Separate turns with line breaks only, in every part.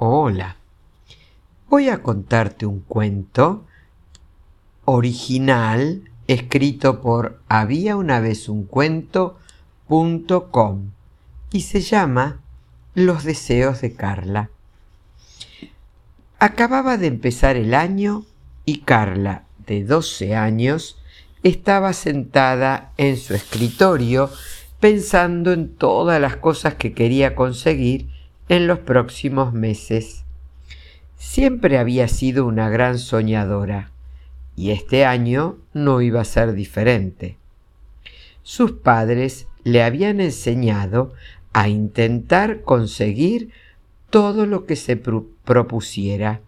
Hola. Voy a contarte un cuento original escrito por había una vez un cuento.com y se llama Los deseos de Carla. Acababa de empezar el año y Carla, de 12 años, estaba sentada en su escritorio pensando en todas las cosas que quería conseguir en los próximos meses. Siempre había sido una gran soñadora y este año no iba a ser diferente. Sus padres le habían enseñado a intentar conseguir todo lo que se propusiera,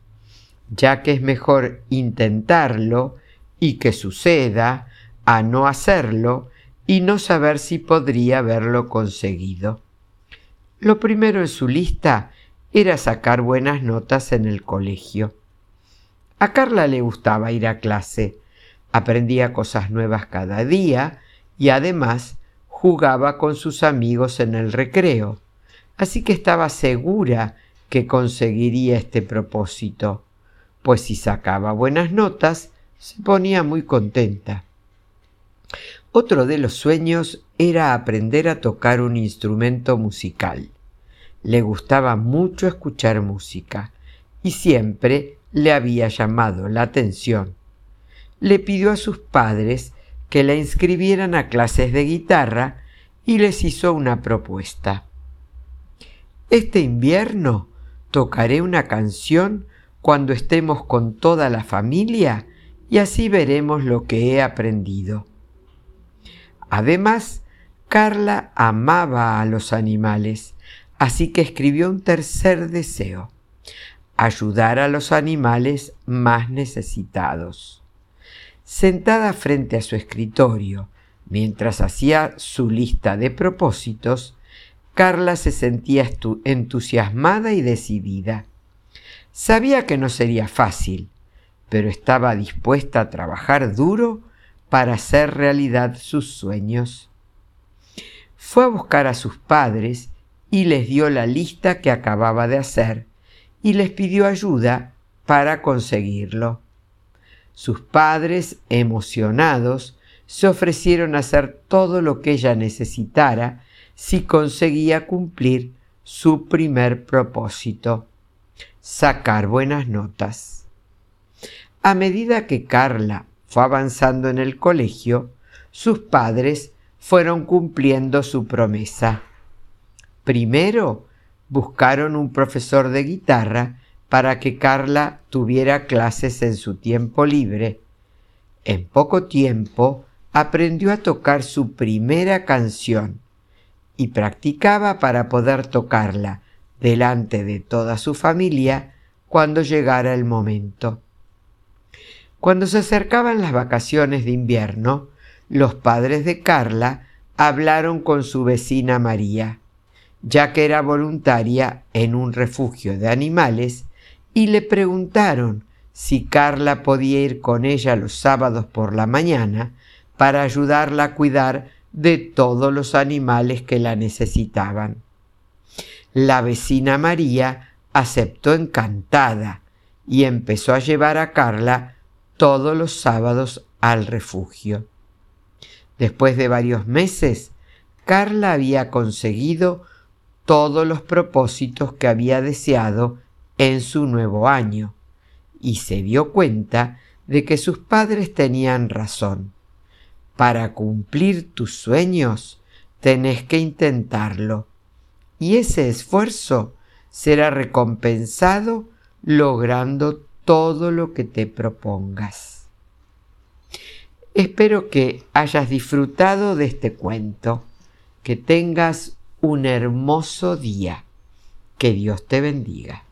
ya que es mejor intentarlo y que suceda a no hacerlo y no saber si podría haberlo conseguido. Lo primero en su lista era sacar buenas notas en el colegio. A Carla le gustaba ir a clase, aprendía cosas nuevas cada día y además jugaba con sus amigos en el recreo, así que estaba segura que conseguiría este propósito, pues si sacaba buenas notas, se ponía muy contenta. Otro de los sueños era aprender a tocar un instrumento musical. Le gustaba mucho escuchar música y siempre le había llamado la atención. Le pidió a sus padres que la inscribieran a clases de guitarra y les hizo una propuesta. Este invierno tocaré una canción cuando estemos con toda la familia y así veremos lo que he aprendido. Además, Carla amaba a los animales, así que escribió un tercer deseo, ayudar a los animales más necesitados. Sentada frente a su escritorio, mientras hacía su lista de propósitos, Carla se sentía entusiasmada y decidida. Sabía que no sería fácil, pero estaba dispuesta a trabajar duro para hacer realidad sus sueños. Fue a buscar a sus padres y les dio la lista que acababa de hacer y les pidió ayuda para conseguirlo. Sus padres, emocionados, se ofrecieron a hacer todo lo que ella necesitara si conseguía cumplir su primer propósito, sacar buenas notas. A medida que Carla fue avanzando en el colegio, sus padres fueron cumpliendo su promesa. Primero, buscaron un profesor de guitarra para que Carla tuviera clases en su tiempo libre. En poco tiempo aprendió a tocar su primera canción y practicaba para poder tocarla delante de toda su familia cuando llegara el momento. Cuando se acercaban las vacaciones de invierno, los padres de Carla hablaron con su vecina María, ya que era voluntaria en un refugio de animales, y le preguntaron si Carla podía ir con ella los sábados por la mañana para ayudarla a cuidar de todos los animales que la necesitaban. La vecina María aceptó encantada y empezó a llevar a Carla todos los sábados al refugio. Después de varios meses, Carla había conseguido todos los propósitos que había deseado en su nuevo año y se dio cuenta de que sus padres tenían razón. Para cumplir tus sueños tenés que intentarlo y ese esfuerzo será recompensado logrando todo lo que te propongas. Espero que hayas disfrutado de este cuento, que tengas un hermoso día. Que Dios te bendiga.